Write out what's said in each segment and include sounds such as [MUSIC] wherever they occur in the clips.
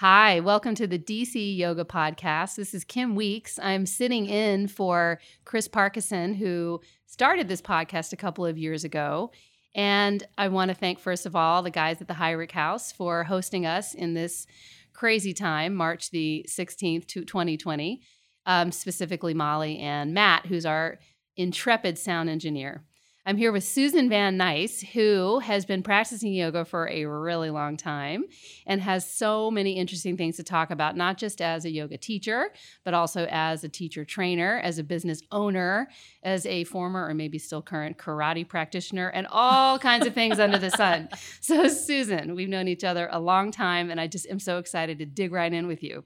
Hi, welcome to the DC Yoga Podcast. This is Kim Weeks. I'm sitting in for Chris Parkinson, who started this podcast a couple of years ago. And I want to thank, first of all, the guys at the Hyrick House for hosting us in this crazy time, March the 16th, 2020, um, specifically Molly and Matt, who's our intrepid sound engineer. I'm here with Susan Van Nice, who has been practicing yoga for a really long time and has so many interesting things to talk about, not just as a yoga teacher, but also as a teacher trainer, as a business owner, as a former or maybe still current karate practitioner, and all kinds of things under the sun. [LAUGHS] So, Susan, we've known each other a long time, and I just am so excited to dig right in with you.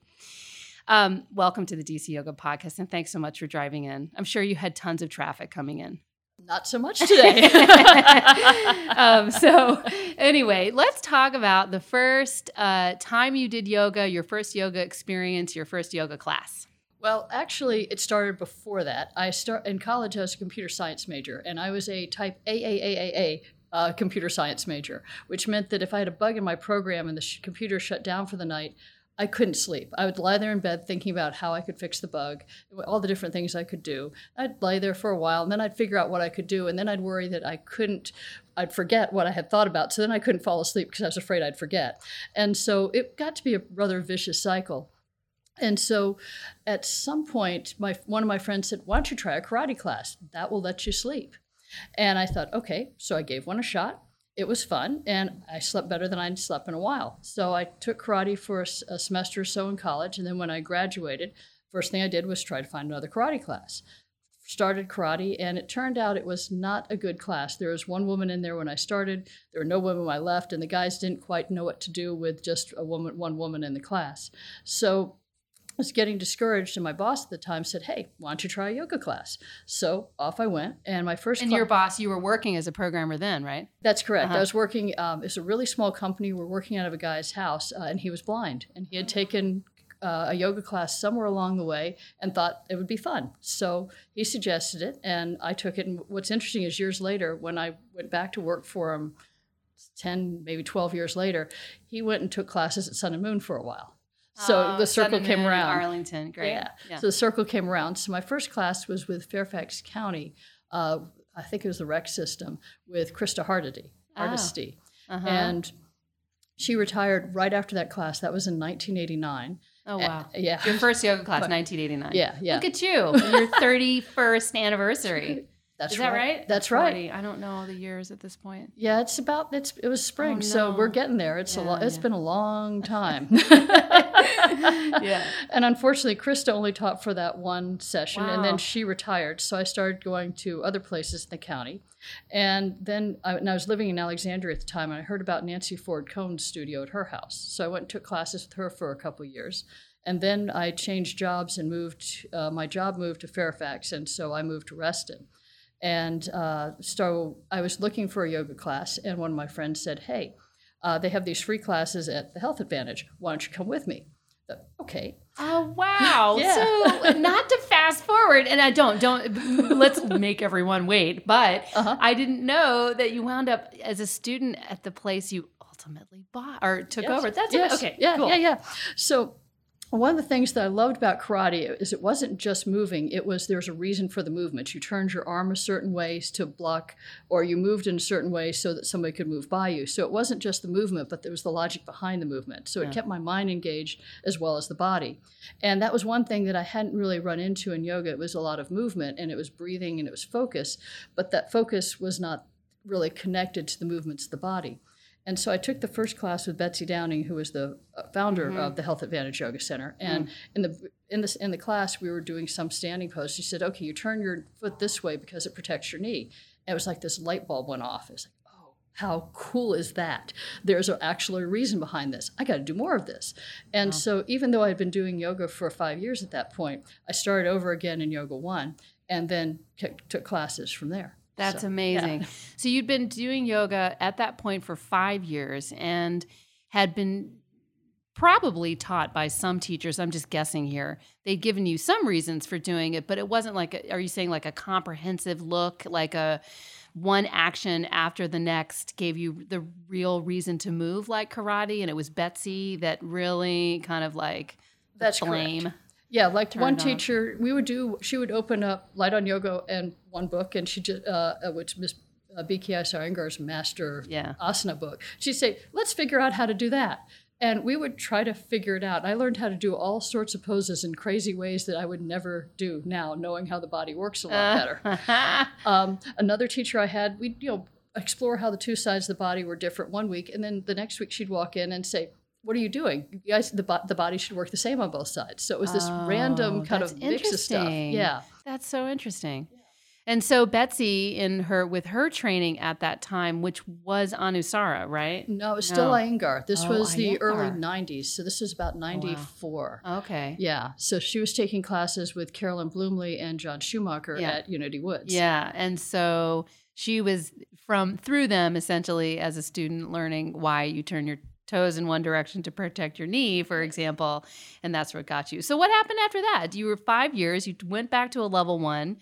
Um, welcome to the DC Yoga Podcast, and thanks so much for driving in. I'm sure you had tons of traffic coming in. Not so much today. [LAUGHS] um, so, anyway, let's talk about the first uh, time you did yoga, your first yoga experience, your first yoga class. Well, actually, it started before that. I start in college. I was a computer science major, and I was a type AAAAA uh, computer science major, which meant that if I had a bug in my program and the sh- computer shut down for the night, I couldn't sleep. I would lie there in bed thinking about how I could fix the bug, all the different things I could do. I'd lie there for a while and then I'd figure out what I could do and then I'd worry that I couldn't I'd forget what I had thought about. So then I couldn't fall asleep because I was afraid I'd forget. And so it got to be a rather vicious cycle. And so at some point my one of my friends said, "Why don't you try a karate class? That will let you sleep." And I thought, "Okay." So I gave one a shot it was fun and I slept better than I'd slept in a while. So I took karate for a, a, semester or so in college. And then when I graduated, first thing I did was try to find another karate class. Started karate, and it turned out it was not a good class. There was one woman in there when I started. There were no women when I left, and the guys didn't quite know what to do with just a woman, one woman in the class. So was getting discouraged, and my boss at the time said, "Hey, why don't you try a yoga class?" So off I went, and my first. And cl- your boss, you were working as a programmer then, right? That's correct. Uh-huh. I was working. Um, it's a really small company. We we're working out of a guy's house, uh, and he was blind, and he had taken uh, a yoga class somewhere along the way and thought it would be fun. So he suggested it, and I took it. And what's interesting is years later, when I went back to work for him, ten maybe twelve years later, he went and took classes at Sun and Moon for a while. So oh, the circle came around. Arlington, great. Yeah. yeah. So the circle came around. So my first class was with Fairfax County. Uh, I think it was the rec system with Krista Hardesty. Hardesty. Oh. Uh-huh. And she retired right after that class. That was in 1989. Oh wow! yeah, your first yoga [LAUGHS] class, 1989. Yeah, yeah. Look at you, [LAUGHS] your 31st anniversary. That's Is right. that right? That's right. I don't know the years at this point. Yeah, it's about it's it was spring, oh, no. so we're getting there. It's yeah, a lo- it's yeah. been a long [LAUGHS] time. [LAUGHS] yeah. And unfortunately, Krista only taught for that one session, wow. and then she retired. So I started going to other places in the county, and then I, and I was living in Alexandria at the time, and I heard about Nancy Ford Cohn's studio at her house. So I went and took classes with her for a couple years. And then I changed jobs and moved. Uh, my job moved to Fairfax, and so I moved to Reston. And uh, so I was looking for a yoga class, and one of my friends said, Hey, uh, they have these free classes at the Health Advantage. Why don't you come with me? Okay. Oh wow! [LAUGHS] yeah. So not to fast forward, and I don't don't let's make everyone wait. But uh-huh. I didn't know that you wound up as a student at the place you ultimately bought or took yes. over. That's yes. okay. Yeah, cool. yeah, yeah. So one of the things that I loved about karate is it wasn't just moving, it was there's a reason for the movement. You turned your arm a certain way to block, or you moved in a certain way so that somebody could move by you. So it wasn't just the movement, but there was the logic behind the movement. So it kept my mind engaged as well as the body. And that was one thing that I hadn't really run into in yoga. It was a lot of movement and it was breathing and it was focus, but that focus was not really connected to the movements of the body. And so I took the first class with Betsy Downing, who was the uh, founder mm-hmm. of the Health Advantage Yoga Center. And mm. in the in the in the class, we were doing some standing pose. She said, "Okay, you turn your foot this way because it protects your knee." And it was like this light bulb went off. It's like, "Oh, how cool is that?" There's actually a reason behind this. I got to do more of this. And wow. so, even though I'd been doing yoga for five years at that point, I started over again in Yoga One, and then took classes from there. That's so, amazing. Yeah. So you'd been doing yoga at that point for five years and had been probably taught by some teachers. I'm just guessing here. They'd given you some reasons for doing it, but it wasn't like, a, are you saying like a comprehensive look, like a one action after the next gave you the real reason to move like karate, and it was Betsy that really kind of like That's flame. correct. Yeah, like one on. teacher, we would do. She would open up Light on Yoga and one book, and she just, uh, uh, which Miss uh, BKS Iyengar's master Yeah. asana book. She'd say, "Let's figure out how to do that." And we would try to figure it out. I learned how to do all sorts of poses in crazy ways that I would never do now, knowing how the body works a lot better. [LAUGHS] Um, another teacher I had, we'd you know explore how the two sides of the body were different one week, and then the next week she'd walk in and say, "What are you doing? You guys, the, bo- the body should work the same on both sides." So it was this Oh, random kind of mix of stuff. Yeah, That's so interesting. And so Betsy, in her with her training at that time, which was Anusara, right? no, it was still No. Iyengar. This Oh, was the early '90s, so this is about '94. Okay. Yeah, so she was taking classes with Carolyn Bloomley and John Schumacher Yeah. at Unity Woods. Yeah, and so she was from through them essentially as a student learning why you turn your toes in one direction to protect your knee, for example, and that's what got you. So what happened after that? You were 5 years, you went back to a level 1,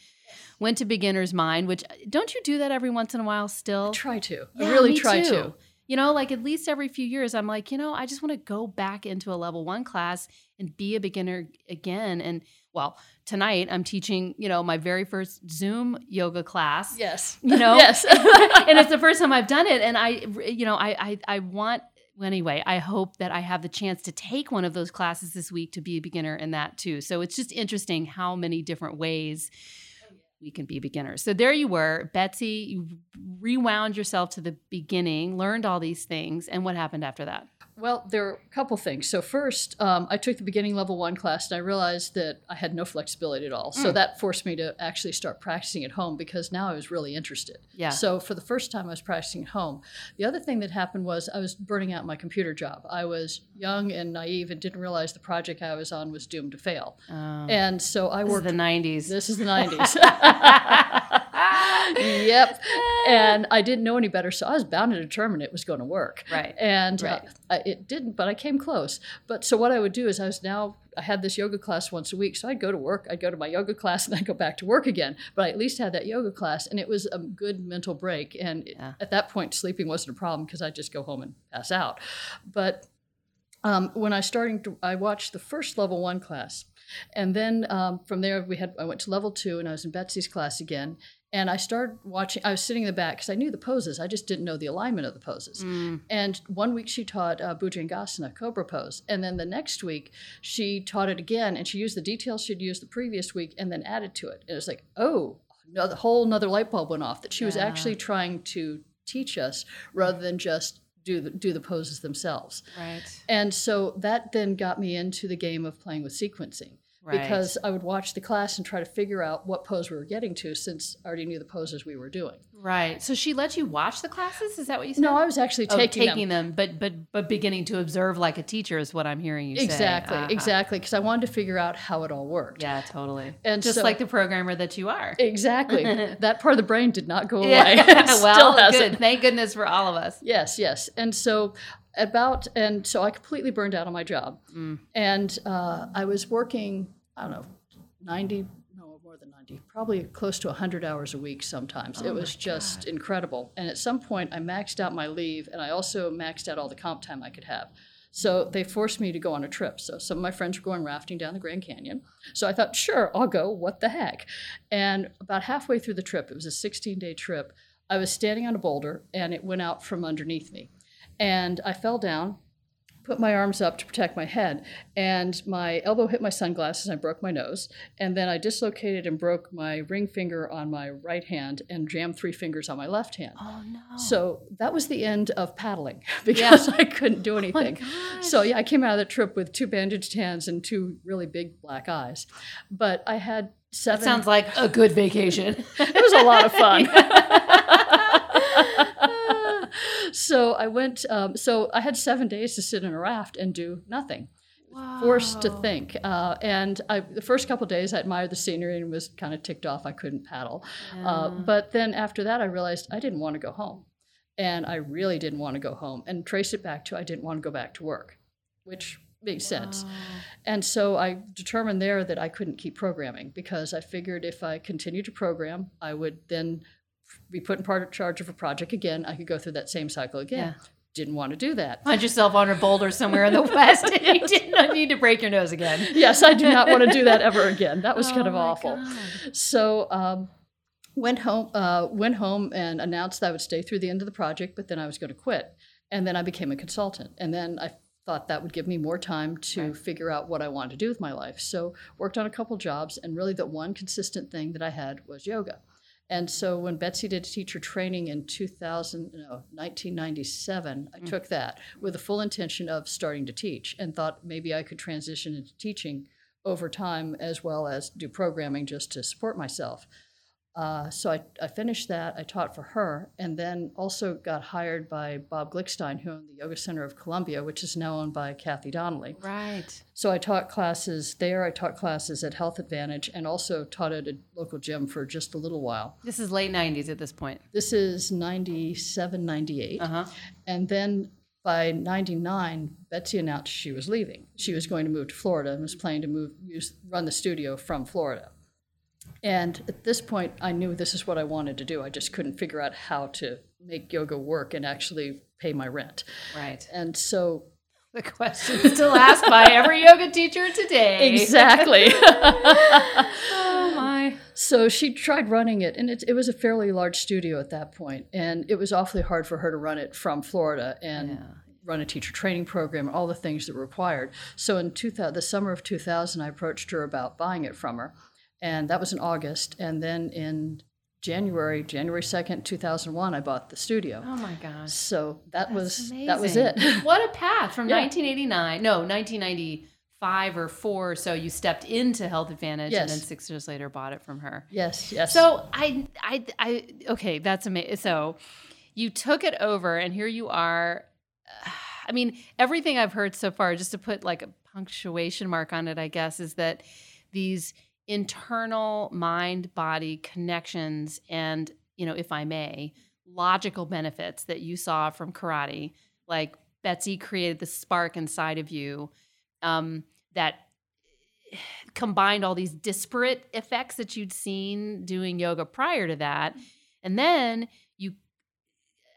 went to beginner's mind, which don't you do that every once in a while still? I try to. Yeah, I really try too. to. You know, like at least every few years, I'm like, you know, I just want to go back into a level one class and be a beginner again. And well, tonight I'm teaching, you know, my very first Zoom yoga class. Yes. You know? [LAUGHS] yes. [LAUGHS] and it's the first time I've done it. And I, you know, I, I, I want, anyway, I hope that I have the chance to take one of those classes this week to be a beginner in that too. So it's just interesting how many different ways we can be beginners. So there you were, Betsy, you rewound yourself to the beginning, learned all these things, and what happened after that? Well, there are a couple things. So first, um, I took the beginning level one class, and I realized that I had no flexibility at all. So Mm. that forced me to actually start practicing at home because now I was really interested. Yeah. So for the first time, I was practicing at home. The other thing that happened was I was burning out my computer job. I was young and naive and didn't realize the project I was on was doomed to fail. Um, And so I this is worked. the 90s. this is the 90s. [LAUGHS] [LAUGHS] yep. [LAUGHS] And I didn't know any better, so I was bound to determine it was going to work. Right. And Right. uh, it didn't, but I came close. But so what I would do is I was now I had this yoga class once a week, so I'd go to work, I'd go to my yoga class, [LAUGHS] and I'd go back to work again. But I at least had that yoga class, and it was a good mental break. And Yeah. at that point, sleeping wasn't a problem because I'd just go home and pass out. But um, when I starting to, I watched the first level one class, and then um, from there we had I went to level two, and I was in Betsy's class again. And I started watching. I was sitting in the back because I knew the poses. I just didn't know the alignment of the poses. Mm, And one week she taught uh, Bhujangasana, Cobra pose. And then the next week she taught it again and she used the details she'd used the previous week and then added to it. And it was like, oh, no, the whole another light bulb went off that she was actually trying to teach us rather than just do the, do the poses themselves. right. And so that then got me into the game of playing with sequencing. Right. Because I would watch the class and try to figure out what pose we were getting to since I already knew the poses we were doing. Right. So she let you watch the classes? Is that what you said? No, I was actually Oh, taking, them. taking them, but but but beginning to observe like a teacher is what I'm hearing you say. Exactly, Uh-huh. exactly. Because I wanted to figure out how it all worked. Yeah, totally. And Just so- like the programmer that you are. Exactly. [LAUGHS] that part of the brain did not go away. [LAUGHS] Yeah. [LAUGHS] Well, good. Thank goodness for all of us. Yes, yes. And so about and so I completely burned out on my job, Mm. and uh, I was working. I don't know, ninety. No, more than ninety. Probably close to hundred hours a week. Sometimes Oh it was just incredible. And at some point, I maxed out my leave, and I also maxed out all the comp time I could have. So they forced me to go on a trip. So some of my friends were going rafting down the Grand Canyon. So I thought, sure, I'll go. What the heck? And about halfway through the trip, it was a 16 day trip. I was standing on a boulder and it went out from underneath me. And I fell down, put my arms up to protect my head, and my elbow hit my sunglasses and I broke my nose. And then I dislocated and broke my ring finger on my right hand and jammed three fingers on my left hand. Oh no. So that was the end of paddling [LAUGHS] because I couldn't do oh anything. gosh. So yeah, I came out of the trip with two bandaged hands and two really big black eyes. But I had seven. that sounds like a good vacation. [LAUGHS] it was a lot of fun. [LAUGHS] so I went. Um, so I had seven days to sit in a raft and do nothing, forced to think. Uh, and I, the first couple days, I admired the scenery and was kind of ticked off I couldn't paddle. Uh, but then after that, I realized I didn't want to go home, and I really didn't want to go home. And traced it back to I didn't want to go back to work, which makes sense. And so I determined there that I couldn't keep programming because I figured if I continued to program, I would then be put in part charge of a project again. I could go through that same cycle again. Yeah. Didn't want to do that. Find yourself on a boulder somewhere in the [LAUGHS] west and you did not need to break your nose again. yes, I do not want to do that ever again. That was [LAUGHS] kind Oh of awful. God. So um, went home, uh, went home and announced that I would stay through the end of the project, but then I was going to quit. And then I became a consultant. And then I thought that would give me more time to Right. figure out what I wanted to do with my life. So worked on a couple jobs, and really the one consistent thing that I had was yoga. And so when Betsy did teacher training in 2000, no, 1997, I Mm. took that with the full intention of starting to teach and thought maybe I could transition into teaching over time as well as do programming just to support myself. Uh, so I, I finished that. I taught for her, and then also got hired by Bob Glickstein, who owned the Yoga Center of Columbia, which is now owned by Kathy Donnelly. Right. So I taught classes there. I taught classes at Health Advantage, and also taught at a local gym for just a little while. This is late 90s at this point. This is 97, 98. Uh huh. And then by 99, Betsy announced she was leaving. She was going to move to Florida and was planning to move, use, run the studio from Florida. And at this point, I knew this is what I wanted to do. I just couldn't figure out how to make yoga work and actually pay my rent. Right. And so, [LAUGHS] The question still asked by every yoga teacher today. exactly. [LAUGHS] [LAUGHS] Oh my. So she tried running it, and it, it was a fairly large studio at that point, and it was awfully hard for her to run it from Florida and Yeah. run a teacher training program, all the things that were required. So in 2000, the summer of 2000, I approached her about buying it from her, and that was in August. And then in January, January 2nd, 2001, I bought the studio. Oh my gosh. So that That's was that was it. [LAUGHS] what a path from Yeah. 1989. No, 1995 or four. or So you stepped into Health Advantage and then six years later bought it from her. yes, yes. So I, I, I, okay, that's amazing. So you took it over, and here you are. [SIGHS] I mean, everything I've heard so far, just to put like a punctuation mark on it, I guess, is that these internal mind body connections and, you know, if I may, logical benefits that you saw from karate, like Betsy created the spark inside of you um, that combined all these disparate effects that you'd seen doing yoga prior to that. And then you,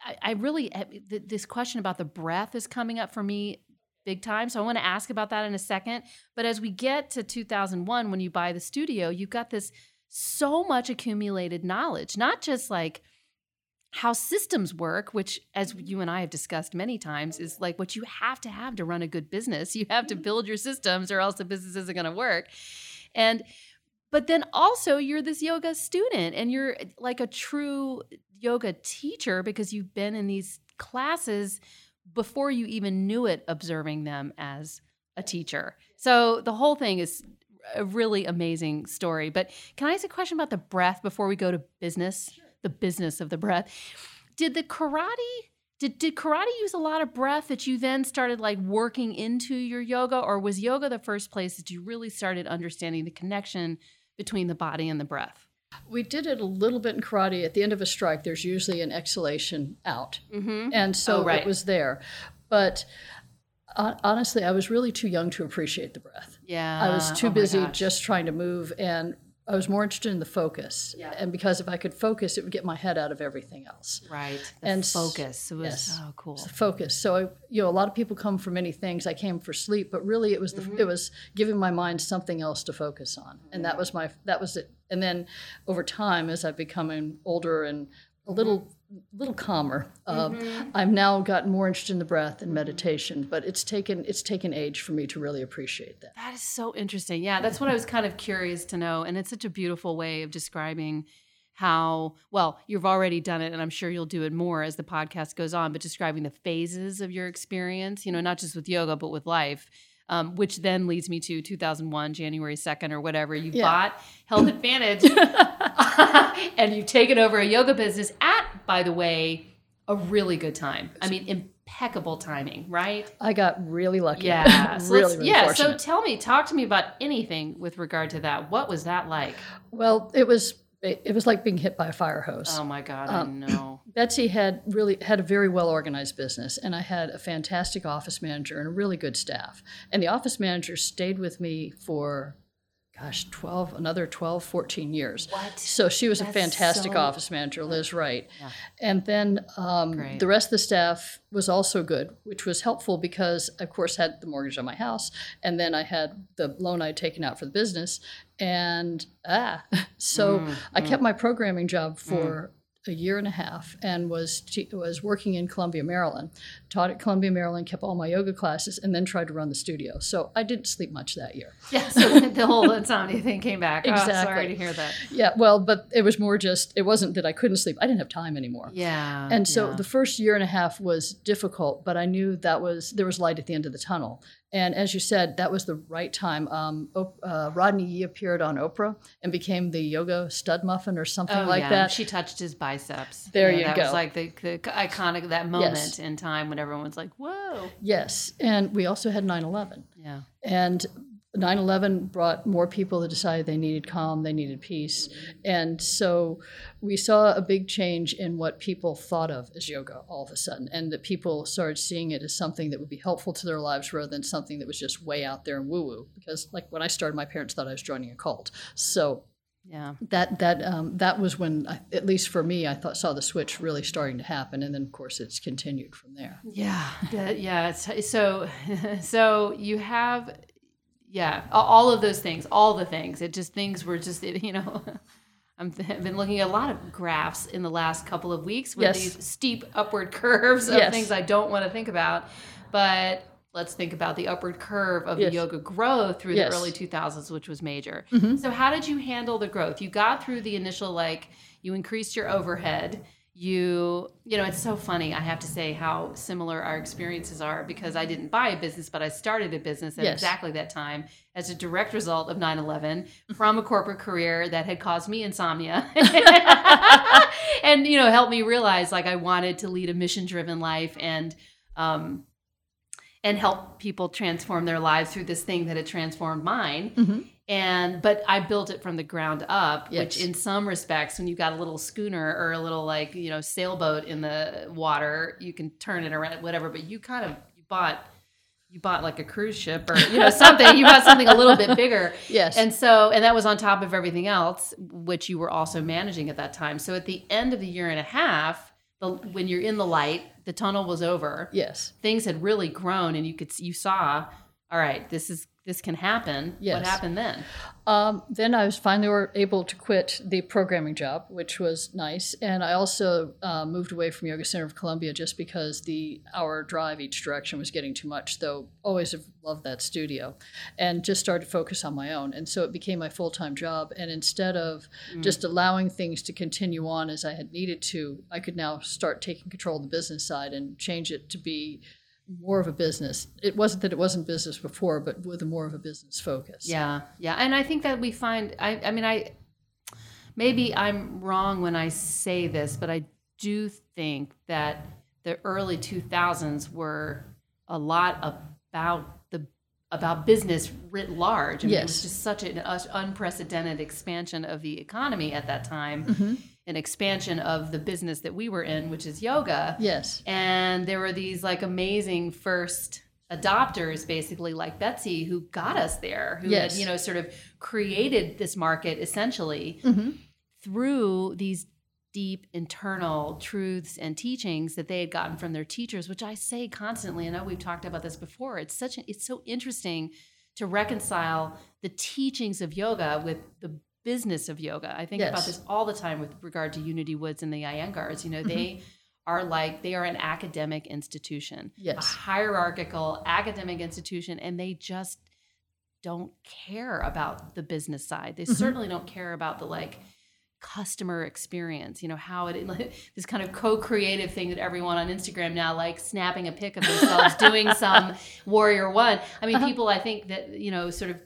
I, I really, eh, this question about the breath is coming up for me big time. So I want to ask about that in a second. But as we get to 2001, when you buy the studio, you've got this so much accumulated knowledge, not just like, how systems work, which, as you and I have discussed many times, is like what you have to have to run a good business. You have to mm-hmm. build your systems, or else the business isn't going to work. And, but then also, you're this yoga student and you're like a true yoga teacher because you've been in these classes before you even knew it, observing them as a teacher. So the whole thing is a really amazing story. But can I ask a question about the breath before we go to business? The business of the breath. Did the karate did, did karate use a lot of breath that you then started like working into your yoga or was yoga the first place that you really started understanding the connection between the body and the breath we did it a little bit in karate. At the end of a strike, there's usually an exhalation out. mm-hmm. and so Oh, right. it was there. But uh, honestly, I was really too young to appreciate the breath. yeah I was too oh busy just trying to move, and I was more interested in the focus. Yeah. And because if I could focus, it would get my head out of everything else. right the and focus it was yes. oh cool focus. So I, you know, a lot of people come for many things. I came for sleep, but really it was the, Mm-hmm. it was giving my mind something else to focus on, and that was my that was it. And then over time, as I've becoming older and a little little calmer, um, Mm-hmm. I've now gotten more interested in the breath and meditation. But it's taken it's taken age for me to really appreciate that. That is so interesting. Yeah, that's what I was kind of curious to know. And it's such a beautiful way of describing how, well, you've already done it, and I'm sure you'll do it more as the podcast goes on, but describing the phases of your experience, you know, not just with yoga, but with life. Um, which then leads me to 2001, January 2nd, or whatever. You Yeah. bought Health Advantage [LAUGHS] [LAUGHS] and you've taken over a yoga business at, by the way, a really good time. I mean, impeccable timing, right? I got really lucky. Yeah. [LAUGHS] So really, yeah. fortunate. So tell me, talk to me about anything with regard to that. What was that like? well, it was it was like being hit by a fire hose. Oh my God, Um, I know. [CLEARS THROAT] Betsy had really had a very well organized business, and I had a fantastic office manager and a really good staff. And the office manager stayed with me for, gosh, 12, another 12, 14 years. What? So she was a fantastic so- office manager, Liz Wright. Yeah. And then um, the rest of the staff was also good, which was helpful because, of course, I had the mortgage on my house, and then I had the loan I'd taken out for the business, and ah, [LAUGHS] so Mm, I kept my programming job for a year and a half and was te- was working in Columbia, Maryland. Taught at Columbia, Maryland, kept all my yoga classes, and then tried to run the studio. So I didn't sleep much that year. [LAUGHS] Yeah, so the whole insomnia thing came back. Oh, sorry Exactly. to hear that. Yeah, well, but it was more just it wasn't that I couldn't sleep. I didn't have time anymore. Yeah. And so yeah. the first year and a half was difficult, but I knew that was there was light at the end of the tunnel. And as you said, that was the right time. Um, uh, Rodney Yee appeared on Oprah and became the yoga stud muffin or something Oh, like yeah. that. She touched his biceps. There Yeah, you that go. was like the, the iconic that moment Yes. in time when everyone's like, "Whoa!" yes, and we also had 9/11, Yeah. and 9/11 brought more people that decided they needed calm, they needed peace, and so we saw a big change in what people thought of as yoga all of a sudden, and that people started seeing it as something that would be helpful to their lives rather than something that was just way out there and woo woo. Because like when I started, my parents thought I was joining a cult, so Yeah. that that um, that was when, I, at least for me, I thought saw the switch really starting to happen, and then of course it's continued from there. Yeah, that- yeah. So, [LAUGHS] so you have, yeah, all of those things, all the things. It just things were just, [LAUGHS] you know. I'm, I've been looking at a lot of graphs in the last couple of weeks with Yes. these steep upward [LAUGHS] curves of Yes. things I don't want to think about. But let's think about the upward curve of Yes. the yoga growth through the early 2000s, which was major. Mhm. So, how did you handle the growth? You got through the initial, like, you increased your overhead. You, you know, it's so funny. I have to say how similar our experiences are because I didn't buy a business, but I started a business at Yes. exactly that time as a direct result of 9 11 from a corporate career that had caused me insomnia [LAUGHS] and, you know, helped me realize like I wanted to lead a mission driven life and, um, and help people transform their lives through this thing that had transformed mine Mhm. And but i built it from the ground up which in some respects when you've got a little schooner or a little like you know sailboat in the water you can turn it around whatever but you kind of you bought you bought like a cruise ship or you know something. You bought something a little bit bigger. [LAUGHS] Yes, and so and that was on top of everything else which you were also managing at that time. So at the end of the year and a half the, when you're in the light the tunnel was over. Yes. things had really grown and you could you saw all right this is this can happen what happened then Um, then I was finally able to quit the programming job, which was nice. And I also uh, moved away from Yoga Center of Columbia just because the hour drive each direction was getting too much, though always have loved that studio. And just started to focus on my own. And so it became my full time job. And instead of just allowing things to continue on as I had needed to, I could now start taking control of the business side and change it to be more of a business. It wasn't that it wasn't business before, but with a more of a business focus. Yeah, yeah, and I think that we find. I, I mean, I maybe I'm wrong when I say this, but I do think that the early 2000s were a lot about the about business writ large. I mean, it was Yes. just such an unprecedented expansion of the economy at that time, Mhm. An expansion of the business that we were in, which is yoga. Yes. And there were these like amazing first adopters, basically like Betsy, who got us there, who Yes. had, you know, sort of created this market essentially hmm through these deep internal truths and teachings that they had gotten from their teachers, which I say constantly. I know we've talked about this before. It's such a, it's so interesting to reconcile the teachings of yoga with the business of yoga. I think about this all the time with regard to Unity Woods and the Iyengars. You know, Mm-hmm. they are like they are an academic institution, a Yes. hierarchical academic institution, and they just don't care about the business side. They Mhm. certainly don't care about the like customer experience you know how it [LAUGHS] this kind of co-creative thing that everyone on instagram now like snapping a pic of themselves doing [LAUGHS] some warrior one i mean Uh-huh. people i think that you know sort of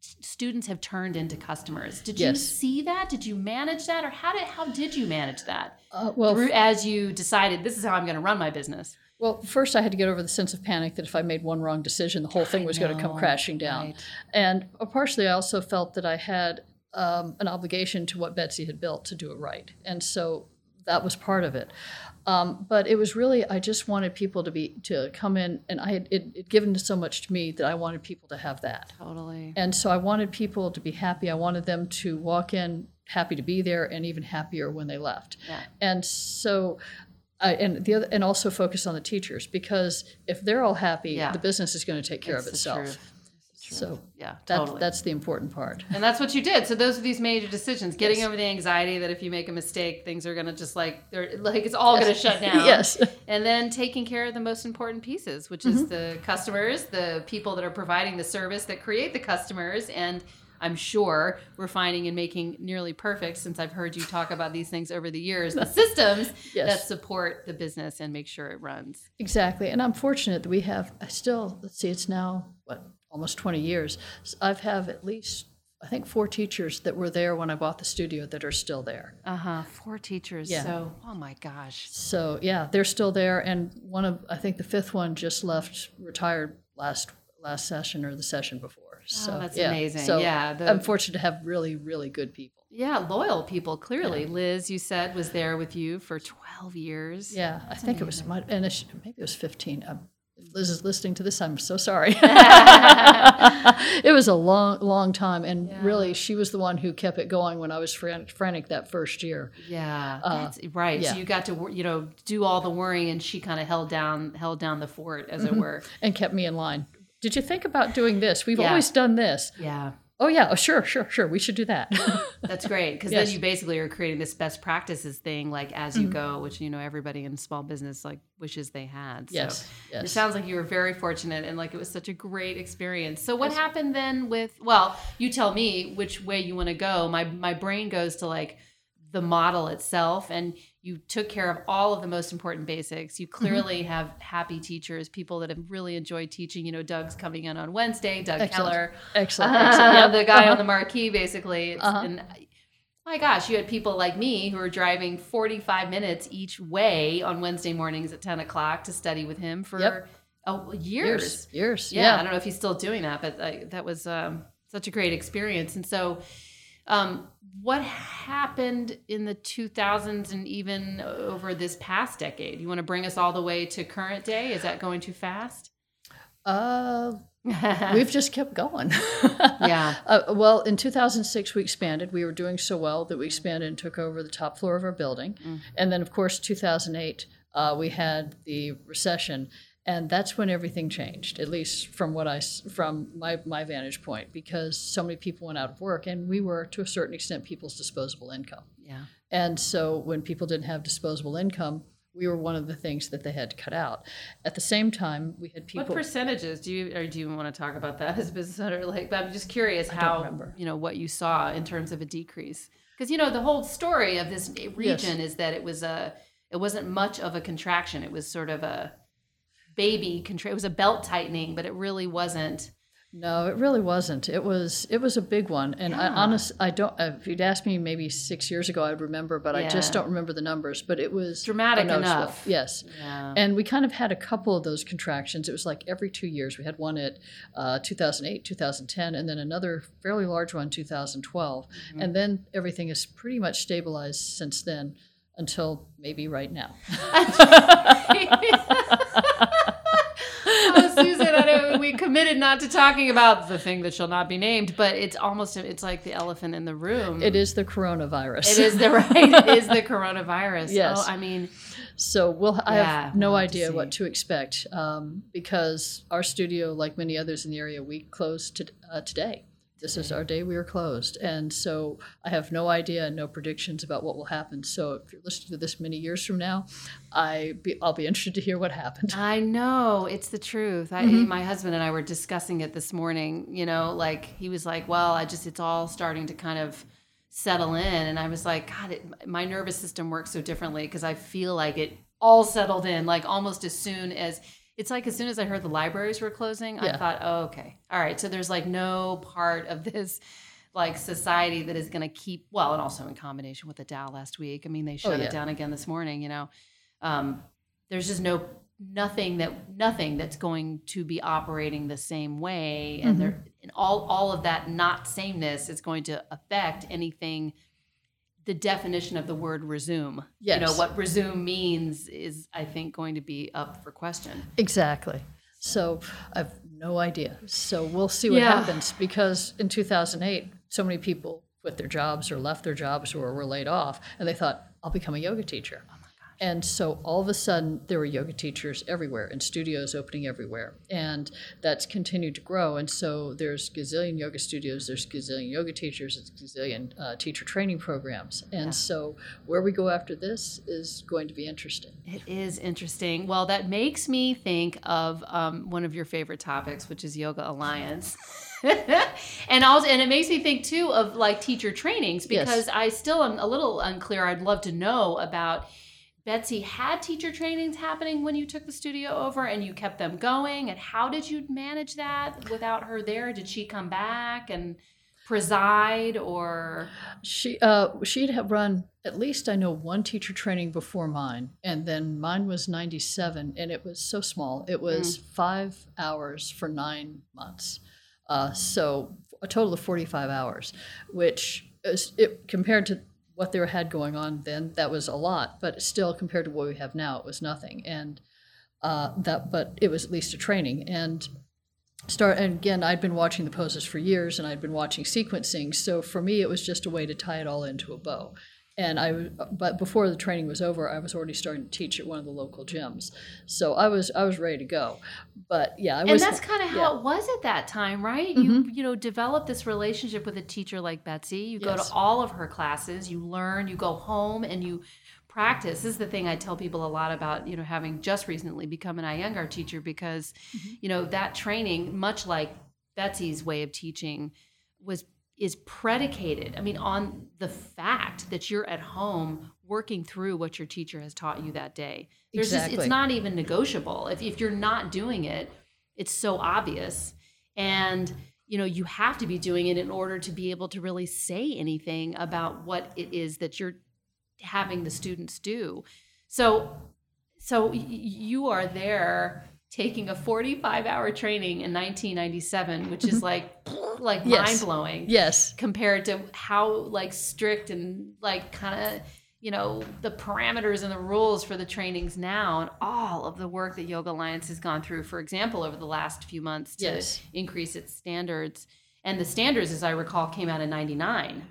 students have turned into customers. Did you see that? Did you manage that? Or how did how did you manage that? Uh, well, through as you decided this is how i'm going to run my business. Well, first I had to get over the sense of panic that if I made one wrong decision, the whole thing was going to come crashing down. right. And uh, partially, I also felt that I had um, an obligation to what Betsy had built to do it right, and so that was part of it. Um, but it was really I just wanted people to be to come in, and I had it, it given so much to me that I wanted people to have that. Totally. And so I wanted people to be happy. I wanted them to walk in happy to be there and even happier when they left. Yeah. And so I, and the other and also focus on the teachers because if they're all happy, Yeah. the business is going to take care It's of itself. Truth. It's the truth. So yeah, That's totally. that's the important part. and that's what you did. So those are these major decisions: getting Yes. over the anxiety that if you make a mistake, things are gonna just like they're like it's all gonna shut down. [LAUGHS] yes. and then taking care of the most important pieces, which is mm-hmm. the customers, the people that are providing the service that create the customers, and I'm sure we're and making nearly perfect since I've heard you talk about these things over the years, the [LAUGHS] systems Yes. that support the business and make sure it runs. Exactly. And I'm fortunate that we have, I still, let's see, it's now, what, almost 20 years. I've have at least, I think, four teachers that were there when I bought the studio that are still there. Uh huh. Four teachers. Yeah. So, oh my gosh. So, yeah, they're still there. And one of, I think the fifth one just left, retired last last session or the session before. So, Oh, that's yeah. amazing. So Yeah, the- I'm fortunate to have really, really good people. Yeah, loyal people, clearly. Liz, you said, was there with you for 12 years. Yeah, I think it was, and maybe it was 15. Um, if Liz is listening to this, I'm so sorry. [LAUGHS] [LAUGHS] it was a long, long time. And Yeah. really, she was the one who kept it going when I was frantic that first year. Yeah, that's right. Uh, yeah. So you got to, you know, do all the worrying, and she kind of held down, held down the fort, as Mm-hmm. it were. and kept me in line. Did you think about doing this? We've Yeah. always done this. Yeah, Oh yeah, oh, sure, sure, sure. We should do that. [LAUGHS] that's great because Yes. then you basically are creating this best practices thing, like as Mm-hmm. you go, which you know everybody in small business like wishes they had. So yes, It sounds like you were very fortunate and like it was such a great experience. So what happened then with well, you tell me which way you want to go. My my brain goes to like the model itself and you took care of all of the most important basics. Mm-hmm. You clearly have happy teachers, people that have really enjoyed teaching. You know, Doug's coming in on Wednesday, Doug Excellent. Keller, excellent. [LAUGHS] excellent. uh, Yeah, the guy uh-huh. on the marquee, basically. It's, Uh-huh. and my gosh, you had people like me who were driving 45 minutes each way on Wednesday mornings at 10 o'clock to study with him for Yep. oh, years. years, years. Yeah, I don't know if he's still doing that, but uh, that was um, such a great experience. And so, um, what happened in the 2000s and even over this past decade? You want to bring us all the way to current day? Is that going too fast? Uh, we've just kept going. [LAUGHS] Yeah. Uh, well, in 2006, we expanded. We were doing so well that we expanded and took over the top floor of our building. Mm. And then, of course, 2008, uh, we had the recession, and that's when everything changed. At least from what i from my my vantage point, because so many people went out of work, and we were to a certain extent people's disposable income. yeah. And so when people didn't have disposable income, we were one of the things that they had to cut out. At the same time, we had people. What percentages do you or do you want to talk about that as a business owner? [LAUGHS] Like, but I'm just curious how you know what you saw in terms of a decrease because you know the whole story of this region is that it was a it wasn't much of a contraction. It was sort of a baby contra- It was a belt tightening, but it really wasn't. No, it really wasn't. It was it was a big one, and I Yeah. honest I don't. uh, If you'd asked me maybe six years ago, I'd remember, but I just don't remember the numbers. But it was Dramatic enough. Yes, Yeah. and we kind of had a couple of those contractions. It was like every two years. We had one at uh, 2008, 2010, and then another fairly large one, 2012, Mm-hmm. and then everything has pretty much stabilized since then until maybe right now. [LAUGHS] [LAUGHS] oh, Susan, I know we committed not to talking about the thing that shall not be named, but it's almost it's like the elephant in the room. It is the coronavirus. It is the [LAUGHS] right. It is the coronavirus. Yes. Oh, I mean, So we'll. I Yeah, have no we'll have to idea what to expect um, because our studio, like many others in the area, we closed to, uh, today. This is our day we are closed, and so I have no idea, and no predictions about what will happen. So if you're listening to this many years from now, I be, I'll be interested to hear what happened. I know it's the truth. I, Mm-hmm. My husband and I were discussing it this morning. You know, like he was like, "Well, I just it's all starting to kind of settle in," and I was like, "God, it, my nervous system works so differently because I feel like it all settled in, like almost as soon as." It's like as soon as I heard the libraries were closing, I thought, oh, okay, all right. So there's like no part of this like society that is going to keep well, and also in combination with the Dow last week. I mean, they shut Oh, yeah. it down again this morning. You know, um, there's just no nothing that nothing that's going to be operating the same way, and there and all all of that not sameness is going to affect anything the definition of the word resume. You know, what resume means is, I think, going to be up for question. Exactly. So I've no idea. So we'll see what Yeah. happens because in 2008, so many people quit their jobs or left their jobs or were laid off, and they thought, I'll become a yoga teacher. And so all of a sudden, there were yoga teachers everywhere and studios opening everywhere. And that's continued to grow. And so there's gazillion yoga studios, there's gazillion yoga teachers, there's gazillion uh, teacher training programs. And so where we go after this is going to be interesting. It is interesting. Well, that makes me think of um, one of your favorite topics, which is Yoga Alliance. [LAUGHS] and also, and it makes me think too of like teacher trainings Yes. because I still am a little unclear. I'd love to know about Betsy had teacher trainings happening when you took the studio over and you kept them going. And how did you manage that without her there? Did she come back and preside or? She uh she'd have run at least I know one teacher training before mine, and then mine was ninety seven, and it was so small. It was five hours for nine months, uh, so a total of forty five hours, which is it compared to what they had going on then. That was a lot, but still compared to what we have now, it was nothing. And uh, that, but it was at least a training and start and again i'd been watching the poses for years and i'd been watching sequencing so for me it was just a way to tie it all into a bow and I, but before the training was over i was already starting to teach at one of the local gyms. So i was i was ready to go. But yeah i and was that's kind of how yeah. it was at that time right? You mm-hmm. you know develop this relationship with a teacher like betsy. You go to all of her classes you learn you go home and you practice. This is the thing i tell people a lot about you know having just recently become an iyengar teacher because mm-hmm. you know that training much like betsy's way of teaching was is predicated i mean on the fact that you're at home working through what your teacher has taught you that day. There's just, Exactly. it's not even negotiable. If, if you're not doing it it's so obvious. And you know you have to be doing it in order to be able to really say anything about what it is that you're having the students do. So so you are there taking a 45 hour training in 1997 which is mm-hmm. like like Yes. mind blowing yes compared to how like strict and like kind of you know the parameters and the rules for the trainings now and all of the work that yoga alliance has gone through for example over the last few months to Yes. increase its standards and the standards as i recall came out in 99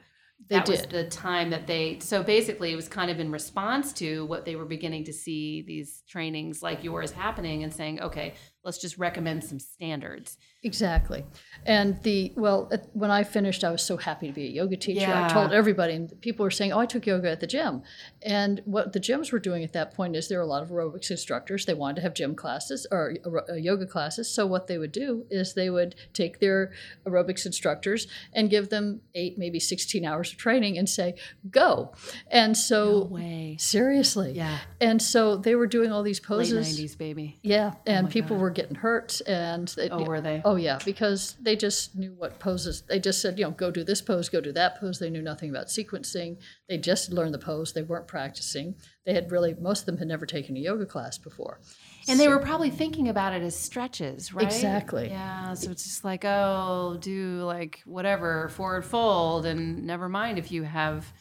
They that was the time that they so basically it was kind of in response to what they were beginning to see these trainings like yours happening and saying okay let's just recommend some standards Exactly. And the, well, when I finished, I was so happy to be a yoga teacher. Yeah. I told everybody, and people were saying, oh, I took yoga at the gym. And what the gyms were doing at that point is there were a lot of aerobics instructors. They wanted to have gym classes or uh, yoga classes. So what they would do is they would take their aerobics instructors and give them eight, maybe 16 hours of training and say, go. And no so, way seriously. yeah And so they were doing all these late poses. 90s baby Yeah, and my people God. were getting hurt, and they, oh were they Oh yeah, because they just knew what poses. They just said, you know, go do this pose, go do that pose. They knew nothing about sequencing. They just learned the pose. They weren't practicing. They had really most of them had never taken a yoga class before. And they were probably thinking about it as stretches, right? Exactly. Yeah. So it's just like, oh, do like whatever, forward fold, and never mind if you have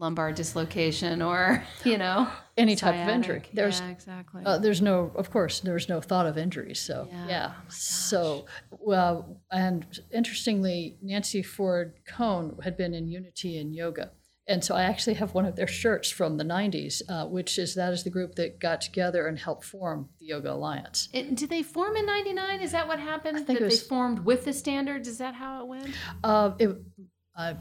lumbar dislocation or, [LAUGHS] you know, Any type of injury. There's yeah, exactly. uh, there's no, of course, there's no thought of injury. So Yeah. yeah. So well, and interestingly, Nancy Ford Cohn had been in Unity in yoga. And so I actually have one of their shirts from the 90s, uh, which is that is the group that got together and helped form the Yoga Alliance. It- did they form in 99? Is that what happened? that was- they formed with the standards? Is that how it went? Uh, it, I,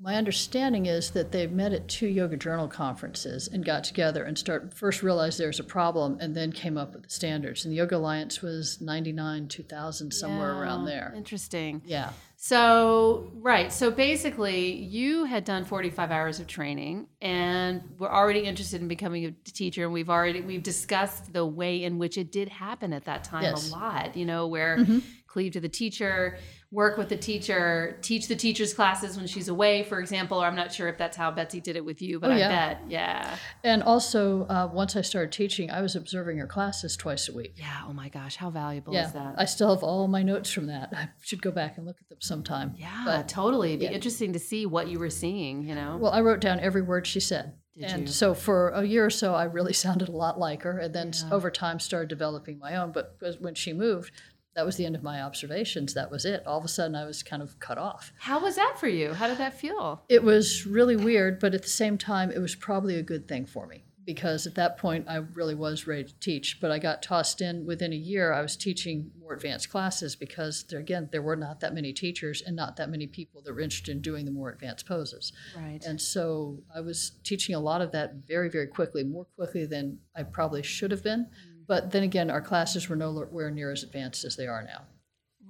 my understanding is that they met at two yoga journal conferences and got together and start first realized there was a problem and then came up with the standards. And the Yoga Alliance was 99, 2000, somewhere around there. Interesting. Yeah. So, right. So basically, you had done 45 hours of training and were already interested in becoming a teacher. And we've already, we've discussed the way in which it did happen at that time Yes. a lot, you know, where mm-hmm. cleave to the teacher, work with the teacher, teach the teacher's classes when she's away, for example. Or I'm not sure if that's how Betsy did it with you, but Oh, I yeah. bet, yeah, And also, uh, once I started teaching, I was observing her classes twice a week. yeah. Oh my gosh, how valuable Yeah, is that? I still have all my notes from that. I should go back and look at them sometime. yeah, but- totally. It'd be yeah. interesting to see what you were seeing. You know. Well, I wrote down every word she said. Did and you? so for a year or so, I really [LAUGHS] sounded a lot like her. And then Yeah. over time, started developing my own. But when she moved, that was the end of my observations. That was it. All of a sudden, I was kind of cut off. how was that for you? How did that feel? It was really weird, but at the same time, it was probably a good thing for me because at that point, I really was ready to teach. But I got tossed in within a year. I was teaching more advanced classes because, there, again, there were not that many teachers and not that many people that were interested in doing the more advanced poses. Right. And so I was teaching a lot of that very, very quickly, more quickly than I probably should have been. But then again, our classes were nowhere near as advanced as they are now.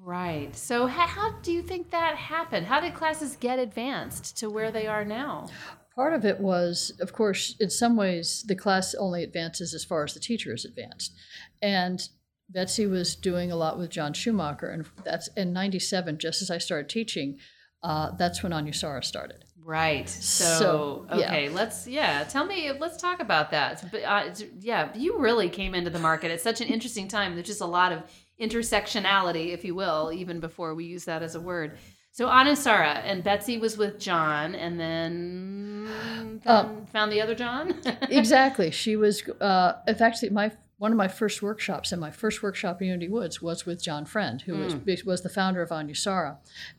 Right. So, how, how do you think that happened? How did classes get advanced to where they are now? Part of it was, of course, in some ways, the class only advances as far as the teacher is advanced. And Betsy was doing a lot with John Schumacher, and that's in '97, just as I started teaching. Uh, that's when Anusara started. Right. So, So, yeah. okay, let's yeah. Tell me, let's talk about that. But uh, yeah, you really came into the market at such an interesting time. There's just a lot of intersectionality, if you will, even before we use that as a word. So Anusara and Betsy was with John, and then found, found the other John. [LAUGHS] exactly. She was, uh, fact, my one of my first workshops, and my first workshop in Unity Woods was with John Friend, who was hmm. was the founder of Anusara.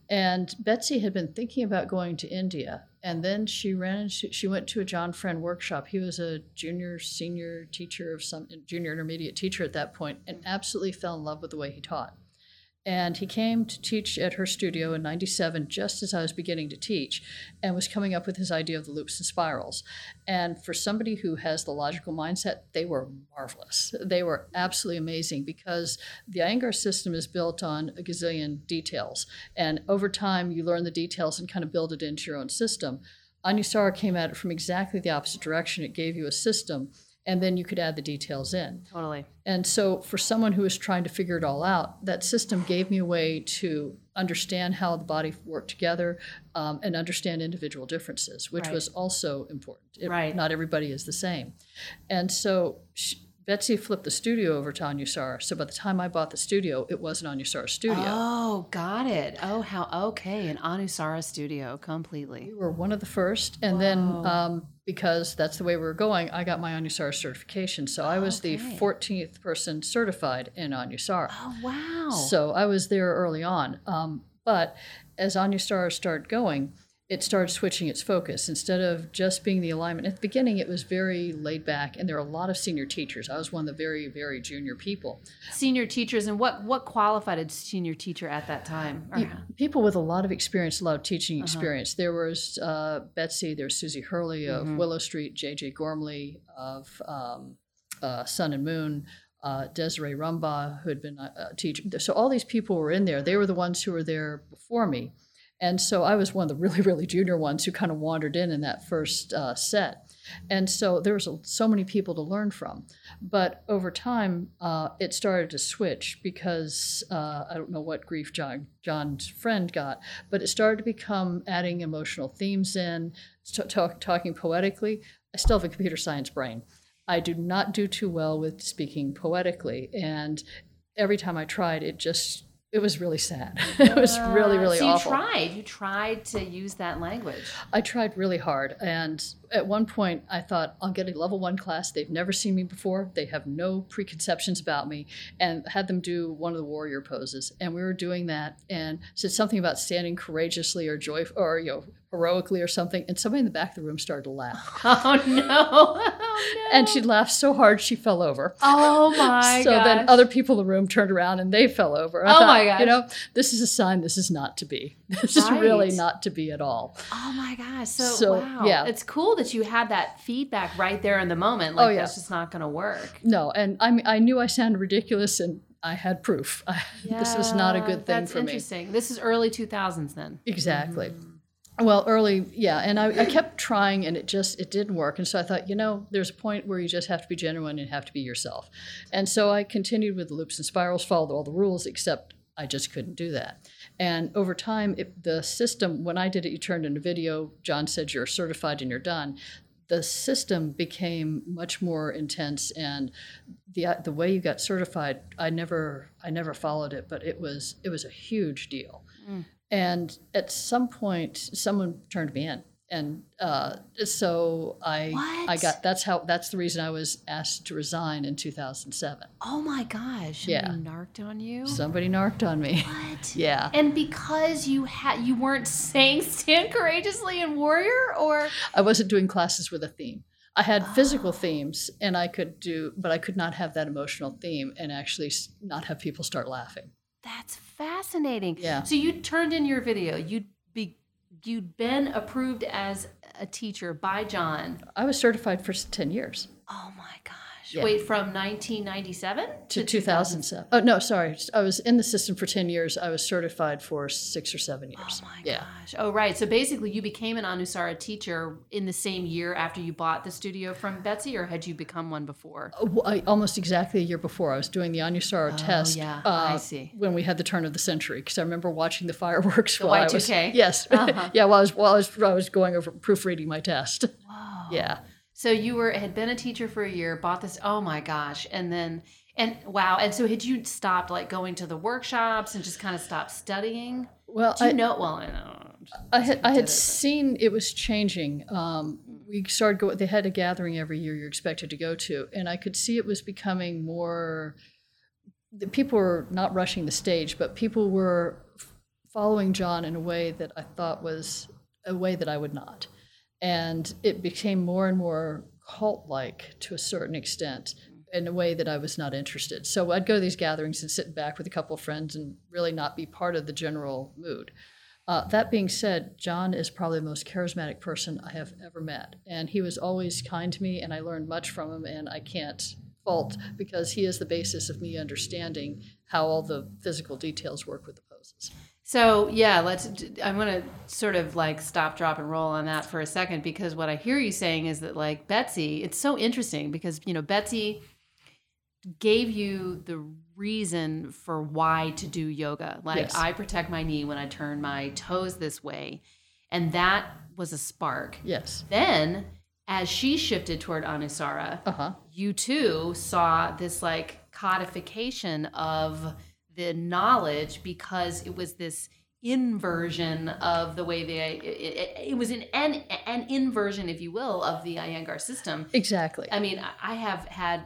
And Betsy had been thinking about going to India, and then she ran. Into, she went to a John Friend workshop. He was a junior, senior teacher of some junior intermediate teacher at that point, and hmm. absolutely fell in love with the way he taught. And he came to teach at her studio in 97, just as I was beginning to teach, and was coming up with his idea of the loops and spirals. And for somebody who has the logical mindset, they were marvelous. They were absolutely amazing because the Iyengar system is built on a gazillion details. And over time, you learn the details and kind of build it into your own system. Anusara came at it from exactly the opposite direction. It gave you a system, and then you could add the details in. totally. And so, for someone who was trying to figure it all out, that system gave me a way to understand how the body worked together um, and understand individual differences, which Right. was also important. It- Right. Not everybody is the same. And so, sh Betsy flipped the studio over to Anusara. So, by the time I bought the studio, it wasn't Anusara studio. Oh, got it. Oh, how okay. An Anusara studio completely. We were one of the first, and then um, because that's the way we were going, I got my Anusara certification. So I was the 14th person certified in Anusara. Oh, wow. So I was there early on. Um, but as Anusara started going, it started switching its focus. Instead of just being the alignment, at the beginning it was very laid back, and there were a lot of senior teachers. I was one of the very, very junior people. senior teachers and what what qualified a senior teacher at that time? Or- People with a lot of experience, a lot of teaching experience. There was uh, Betsy, there was Susie Hurley of Willow Street, J.J. Gormley of um, uh, Sun and Moon, uh, Desiree Rumbaugh, who had been a, a teacher. So all these people were in there. They were the ones who were there before me. And so I was one of the really, really junior ones who kind of wandered in in that first uh, set. And so there was so many people to learn from. But over time, uh, it started to switch because uh, I don't know what grief John, John's friend got, but it started to become adding emotional themes in, t- talk, talking poetically. I still have a computer science brain. I do not do too well with speaking poetically. And every time I tried, it just, it was really sad. [LAUGHS] it was really, really so you awful. tried. You tried to use that language. I tried really hard. And at one point, I thought, I'll get a level one class. They've never seen me before. They have no preconceptions about me. And had them do one of the warrior poses. And we were doing that and said something about standing courageously or joy or, you know, heroically or something. And somebody in the back of the room started to laugh. [LAUGHS] Oh no! Oh, [LAUGHS] no. And she laughed so hard she fell over. Oh my so gosh. then other people in the room turned around and they fell over. I Oh thought, my gosh. You know, this is a sign this is not to be. [LAUGHS] This is really not to be at all. Oh my gosh! So, So, wow, yeah. it's cool that you had that feedback right there in the moment. Like Oh, yeah. that's just not going to work. No, and I mean, I knew I sounded ridiculous, and I had proof. [LAUGHS] this was not a good thing for me. interesting. This is early two thousands then. Exactly. Mm-hmm. Well, early, yeah, and I, I kept trying, and it just it didn't work. And so I thought, you know, there's a point where you just have to be genuine and have to be yourself. And so I continued with the loops and spirals, followed all the rules, except I just couldn't do that. And over time, it, the system, when I did it, you turned in a video, John said you're certified and you're done. The system became much more intense, and the the way you got certified, I never I never followed it, but it was it was a huge deal. Mm. And at some point, someone turned me in, and uh, so I I got that's how that's the reason I was asked to resign in 2007. Oh my gosh. Yeah. Somebody narked on you? Somebody narked on me. what? [LAUGHS] yeah, And because you had you weren't saying stand courageously and warrior or I wasn't doing classes with a theme. I had physical themes, and I could do, but I could not have that emotional theme and actually not have people start laughing. that's fascinating. Yeah. So you turned in your video. You'd be you'd been approved as a teacher by John. I was certified for 10 years Oh my gosh. Yeah. Wait, from 1997 to 2007. Oh, no, sorry. I was in the system for 10 years. I was certified for six or seven years. Oh my yeah. gosh. Oh right. So basically you became an Anusara teacher in the same year after you bought the studio from Betsy or had you become one before? Uh, almost exactly a year before, I was doing the Anusara test. Oh, yeah. uh, I see. When we had the turn of the century, because I remember watching the fireworks. while I was, Y2K? yes. Uh-huh. [LAUGHS] yeah, while I was while I was, while I was going over proofreading my test. Wow. Yeah. So you were had been a teacher for a year, bought this. Oh my gosh! And then and wow! And so had you stopped like going to the workshops and just kind of stopped studying? Well, Do you I, know? Well, I know. I had I had it. seen it was changing. Um, we started go. They had a gathering every year you're expected to go to, and I could see it was becoming more. The people were not rushing the stage, but people were following John in a way that I thought was a way that I would not, and it became more and more cult-like to a certain extent in a way that I was not interested. So I'd go to these gatherings and sit back with a couple of friends and really not be part of the general mood. Uh, that being said, John is probably the most charismatic person I have ever met. And he was always kind to me, and I learned much from him, and I can't fault because he is the basis of me understanding how all the physical details work with the poses. So yeah, let's. I'm gonna sort of like stop, drop, and roll on that for a second because what I hear you saying is that like Betsy, it's so interesting because you know Betsy gave you the reason for why to do yoga. Like Yes. I protect my knee when I turn my toes this way, and that was a spark. Yes. Then, as she shifted toward Anusara, Uh huh. you too saw this like codification of the knowledge because it was this inversion of the way they it, it, it was an, an an inversion if you will of the iyengar system Exactly. i mean I- i have had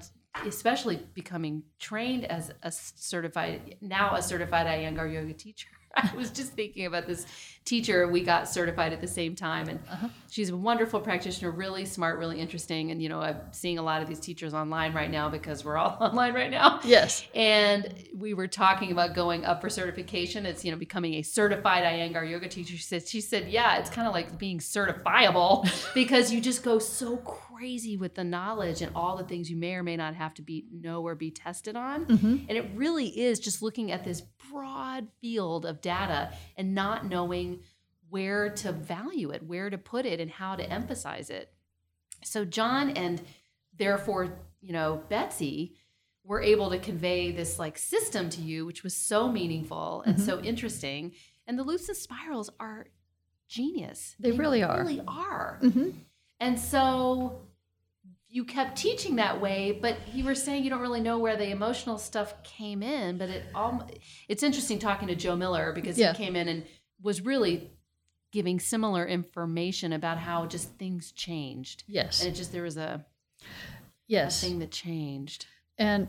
especially becoming trained as a certified now a certified iyengar yoga teacher i was just thinking about this teacher we got certified at the same time and Uh-huh. she's a wonderful practitioner really smart really interesting and you know i'm seeing a lot of these teachers online right now because we're all [LAUGHS] online right now. Yes. and we were talking about going up for certification. It's you know becoming a certified iyengar yoga teacher. She said she said yeah it's kind of like being certifiable [LAUGHS] because you just go so crazy with the knowledge and all the things you may or may not have to be know or be tested on. Hmm and it really is just looking at this broad field of data and not knowing where to value it, where to put it, and how to emphasize it. So, John and therefore, you know, Betsy were able to convey this like system to you, which was so meaningful and Mhm. so interesting. And the loops and spirals are genius. They really are. They really are. hmm And so you kept teaching that way, but you were saying you don't really know where the emotional stuff came in. But it all it's interesting talking to Joe Miller because Yeah. he came in and was really giving similar information about how just things changed. Yes. And it just there was a, a Yes. thing that changed. And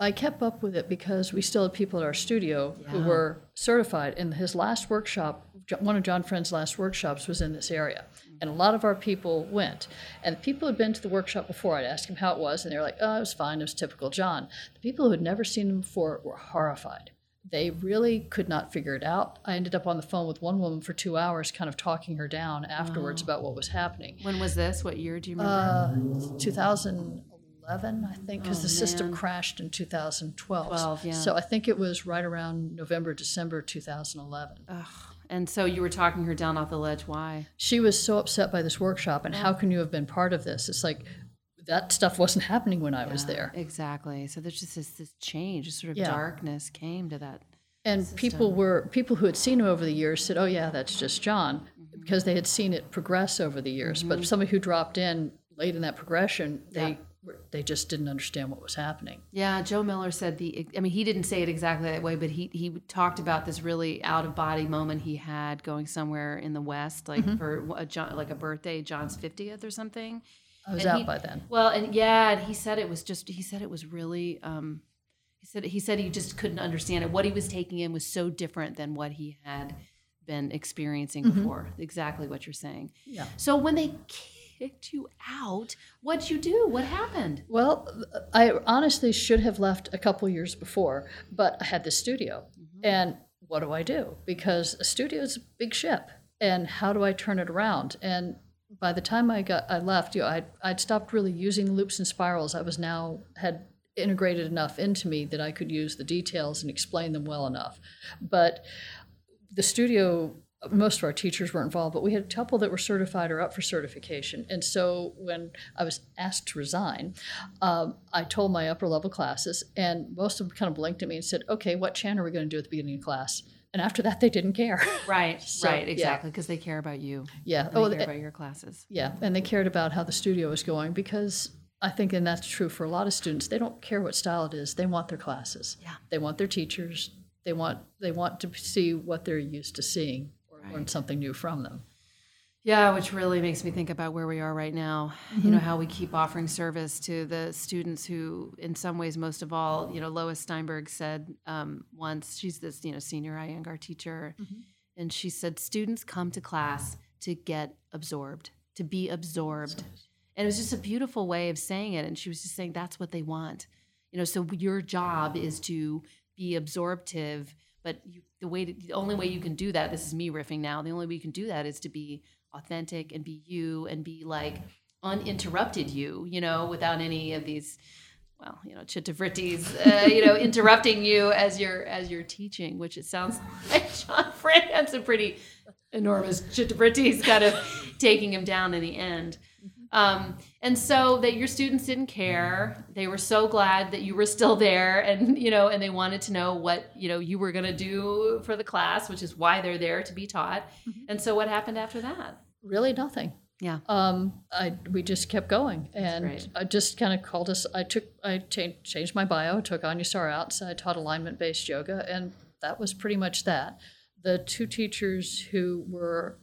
I kept up with it because we still had people at our studio who were certified. And his last workshop, one of John Friend's last workshops was in this area. And a lot of our people went. And the people who had been to the workshop before, I'd ask them how it was, and they were like, oh, it was fine. It was typical John. The people who had never seen him before were horrified. They really could not figure it out. I ended up on the phone with one woman for two hours, kind of talking her down afterwards about what was happening. When was this? What year do you remember? Uh, 2011, I think, because Oh, the system crashed in 2012. 12, yeah. So I think it was right around November, December 2011. Ugh. And so you were talking her down off the ledge. Why? She was so upset by this workshop, and how can you have been part of this? It's like that stuff wasn't happening when I was there. Exactly. So there's just this, this change, this sort of Yeah. darkness came to that. And system. people were people who had seen him over the years said, "Oh yeah, that's just John," mm-hmm. because they had seen it progress over the years. But mm-hmm. somebody who dropped in late in that progression, they were they just didn't understand what was happening. Yeah, Joe Miller said the. I mean, he didn't say it exactly that way, but he he talked about this really out of body moment he had going somewhere in the West, like for a John, like a birthday, John's fiftieth or something. I was And out he- by then. Well, and yeah, and he said it was just. He said it was really. Um, he said he said he just couldn't understand it. What he was taking in was so different than what he had been experiencing before. Exactly what you're saying. Yeah. So when they kicked you out, what'd you do? What happened? Well, I honestly should have left a couple years before, but I had this studio. Mm-hmm. And what do I do? Because a studio is a big ship. And how do I turn it around? And by the time I got I left, you know, I'd, I'd stopped really using the loops and spirals. I was now had integrated enough into me that I could use the details and explain them well enough. But the studio most of our teachers were involved but we had a couple that were certified or up for certification. And so when i was asked to resign um, i told my upper level classes and most of them kind of blinked at me and said okay what chant are we going to do at the beginning of class? And after that they didn't care. [LAUGHS] Right, So, right, exactly, because they care about you. yeah. They oh care th- about your classes. yeah and they cared about how the studio was going because i think and that's true for a lot of students they don't care what style it is they want their classes. Yeah. they want their teachers they want they want to see what they're used to seeing or learn something new from them Yeah, which really makes me think about where we are right now. You Mm-hmm. know, how we keep offering service to the students who, in some ways, most of all, you know, Lois Steinberg said um, once, she's this, you know, senior Iyengar teacher, Mm-hmm. and she said, students come to class to get absorbed, to be absorbed. And it was just a beautiful way of saying it. And she was just saying that's what they want. You know, so your job is to be absorptive, but you, the way to, the only way you can do that, this is me riffing now, the only way you can do that is to be authentic and be you and be like uninterrupted you, you know, without any of these well, you know, chittavrittis, uh, you know, [LAUGHS] interrupting you as you're as you're teaching, which it sounds [LAUGHS] like John Friend's a pretty enormous chittavrittis kind of taking him down in the end. Um, and so that your students didn't care. They were so glad that you were still there and, you know, and they wanted to know what, you know, you were going to do for the class, which is why they're there to be taught. And so what happened after that? really nothing Yeah. um, I we just kept going, and. I just kind of called us. I took I changed changed my bio, took Anusara out, so I taught alignment based yoga, and that was pretty much that. The two teachers who were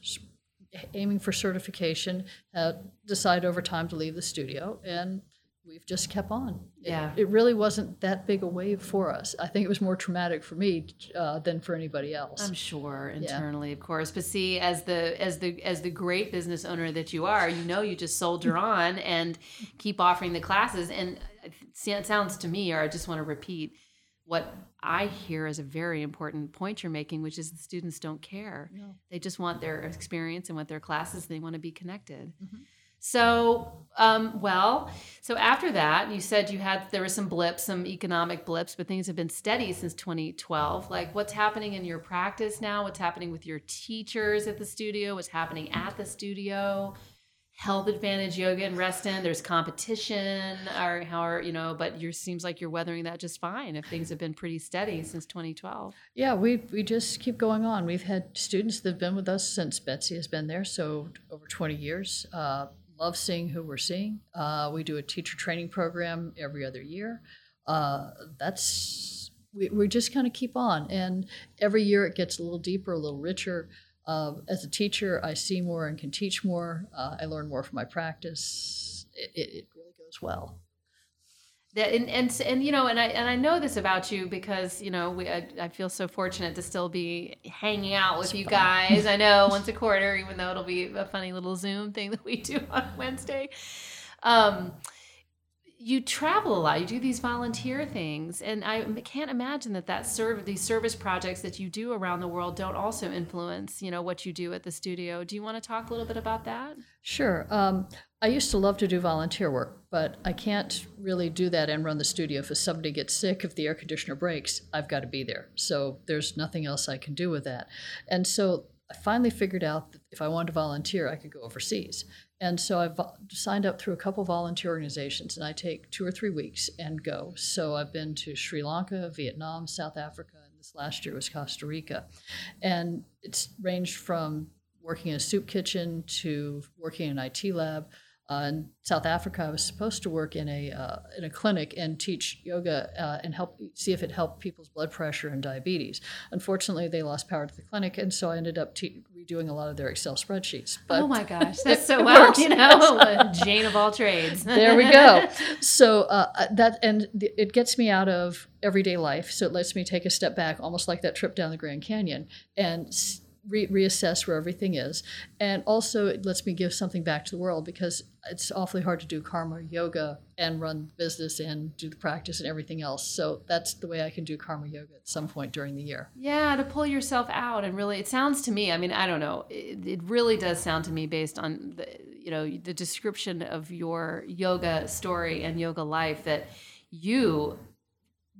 aiming for certification had decided over time to leave the studio, and we've just kept on. It- Yeah. it, really wasn't that big a wave for us. I think it was more traumatic for me uh, than for anybody else. I'm sure internally, of course. But see, as the as the as the great business owner that you are, you know you just soldier [LAUGHS] on and keep offering the classes. And it sounds to me, or I just want to repeat what I hear is a very important point you're making, which is the students don't care. No. They just want their experience and want their classes. They want to be connected. So, um, well, so after that, you said you had there were some blips, some economic blips, but things have been steady since 2012. Like, what's happening in your practice now? What's happening with your teachers at the studio? What's happening at the studio? Health Advantage Yoga and rest in There's competition, or how are you know? But you seems like you're weathering that just fine. If things have been pretty steady since 2012. Yeah, we we just keep going on. We've had students that have been with us since Betsy has been there, so over 20 years. Uh, love seeing who we're seeing. Uh, we do a teacher training program every other year. Uh, that's we, we just kind of keep on, and every year it gets a little deeper, a little richer. Uh, as a teacher, I see more and can teach more. Uh, I learn more from my practice. It, it, it really goes well. that and, and and you know and I and I know this about you because you know we I, I feel so fortunate to still be hanging out with you [LAUGHS] guys. I know once a quarter, even though it'll be a funny little Zoom thing [LAUGHS] that we do on Wednesday. Um, you travel a lot. You do these volunteer things, and I can't imagine that that serve these service projects that you do around the world don't also influence you know what you do at the studio. Do you want to talk a little bit about that? Sure. Um, I used to love to do volunteer work, but I can't really do that and run the studio. If somebody gets sick, if the air conditioner breaks, I've got to be there. So there's nothing else I can do with that. And so I finally figured out that if I wanted to volunteer, I could go overseas. And so I've signed up through a couple volunteer organizations, and I take two or three weeks and go. So I've been to Sri Lanka, Vietnam, South Africa, and this last year was Costa Rica. And it's ranged from working in a soup kitchen to working in an IT lab. Uh, in South Africa, I was supposed to work in a uh, in a clinic and teach yoga uh, and help see if it helped people's blood pressure and diabetes. Unfortunately, they lost power to the clinic, and so I ended up te- redoing a lot of their Excel spreadsheets. But oh my [LAUGHS] gosh, [LAUGHS] that's so well, you know, [LAUGHS] Jane of all trades. there we go. So uh, that and it gets me out of everyday life. So it lets me take a step back, almost like that trip down the Grand Canyon, and re- reassess where everything is. And also, it lets me give something back to the world because it's awfully hard to do karma yoga and run business and do the practice and everything else. So that's the way I can do karma yoga at some point during the year. Yeah, to pull yourself out and really, it sounds to me. I mean, I don't know. It, it really does sound to me based on the you know the description of your yoga story and yoga life that you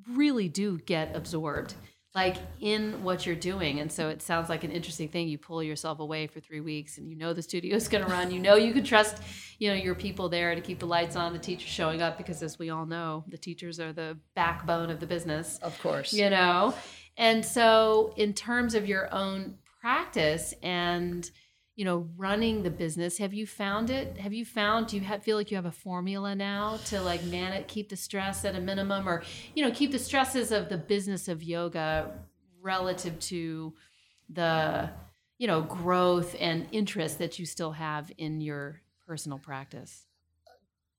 really do get absorbed like in what you're doing. And so it sounds like an interesting thing. You pull yourself away for three weeks and you know the studio is [LAUGHS] going to run. You know you can trust, you know, your people there to keep the lights on, the teachers showing up because as we all know, the teachers are the backbone of the business. Of course. You know. And so in terms of your own practice and you know running the business have you found it? Have you found do you have, feel like you have a formula now to like man it keep the stress at a minimum or you know keep the stresses of the business of yoga relative to the you know growth and interest that you still have in your personal practice?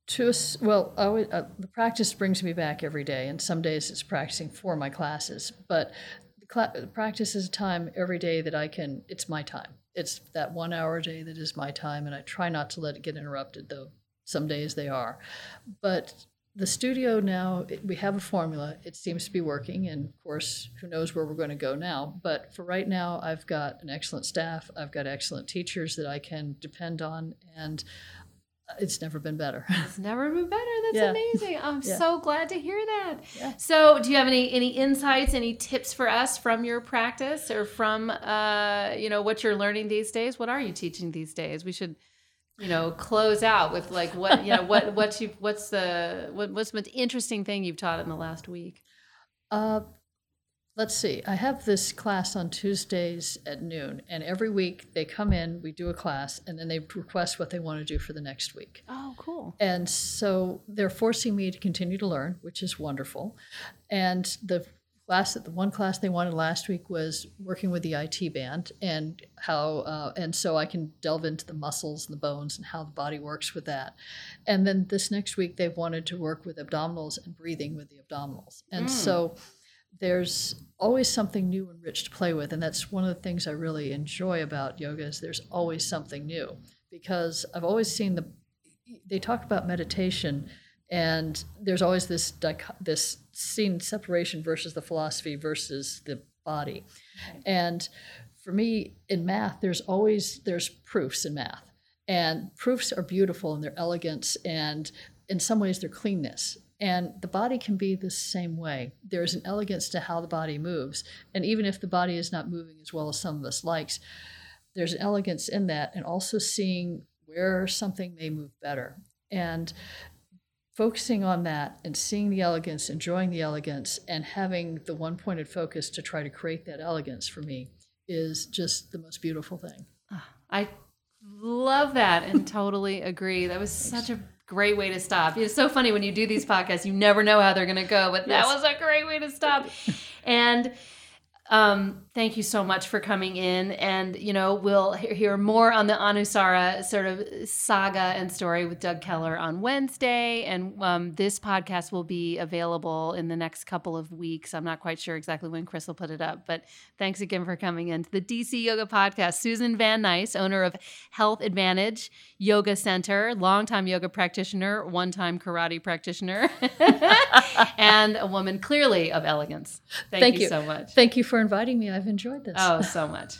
To us well uh, the practice brings me back every day and some days it's practicing for my classes but the, cl- practice is a time every day that i can it's my time it's that one hour a day that is my time, and I try not to let it get interrupted, though some days they are. But the studio now, we have a formula. It seems to be working, and of course, who knows where we're going to go now. But for right now, I've got an excellent staff. I've got excellent teachers that I can depend on, and it's never been better. [LAUGHS] It's never been better. That's yeah. amazing. I'm yeah. so glad to hear that. Yeah. So, do you have any any insights, any tips for us from your practice or from uh, you know what you're learning these days? What are you teaching these days? We should you know close out with like what you know what what you what's the what, what's the most interesting thing you've taught in the last week? Uh, Let's see. I have this class on Tuesdays at noon, and every week they come in, we do a class, and then they request what they want to do for the next week. Oh, cool. And so they're forcing me to continue to learn, which is wonderful. And the class that the one class they wanted last week was working with the IT band and how uh, and so I can delve into the muscles and the bones and how the body works with that. And then this next week they wanted to work with abdominals and breathing with the abdominals. And mm. so there's always something new and rich to play with and that's one of the things i really enjoy about yoga is there's always something new because i've always seen the they talk about meditation and there's always this this seen separation versus the philosophy versus the body. And for me in math there's always there's proofs in math and proofs are beautiful in their elegance and in some ways their cleanness and the body can be the same way. There's an elegance to how the body moves. And even if the body is not moving as well as some of us likes, there's an elegance in that and also seeing where something may move better. And focusing on that and seeing the elegance, enjoying the elegance, and having the one pointed focus to try to create that elegance for me is just the most beautiful thing. Ah, I love that and totally agree. That was such a great way to stop. It's so funny when you do these podcasts, you never know how they're going to go, but yes. that was a great way to stop. and um, thank you so much for coming in. And, you know, we'll hear more on the Anusara sort of saga and story with Doug Keller on Wednesday. And um, this podcast will be available in the next couple of weeks. I'm not quite sure exactly when Chris will put it up, but thanks again for coming in to the DC Yoga Podcast. Susan Van Nice, owner of Health Advantage Yoga Center, longtime yoga practitioner, one time karate practitioner, [LAUGHS] and a woman clearly of elegance. Thank, Thank you, you so much. Thank you for inviting me. I've enjoyed this. Oh, so much.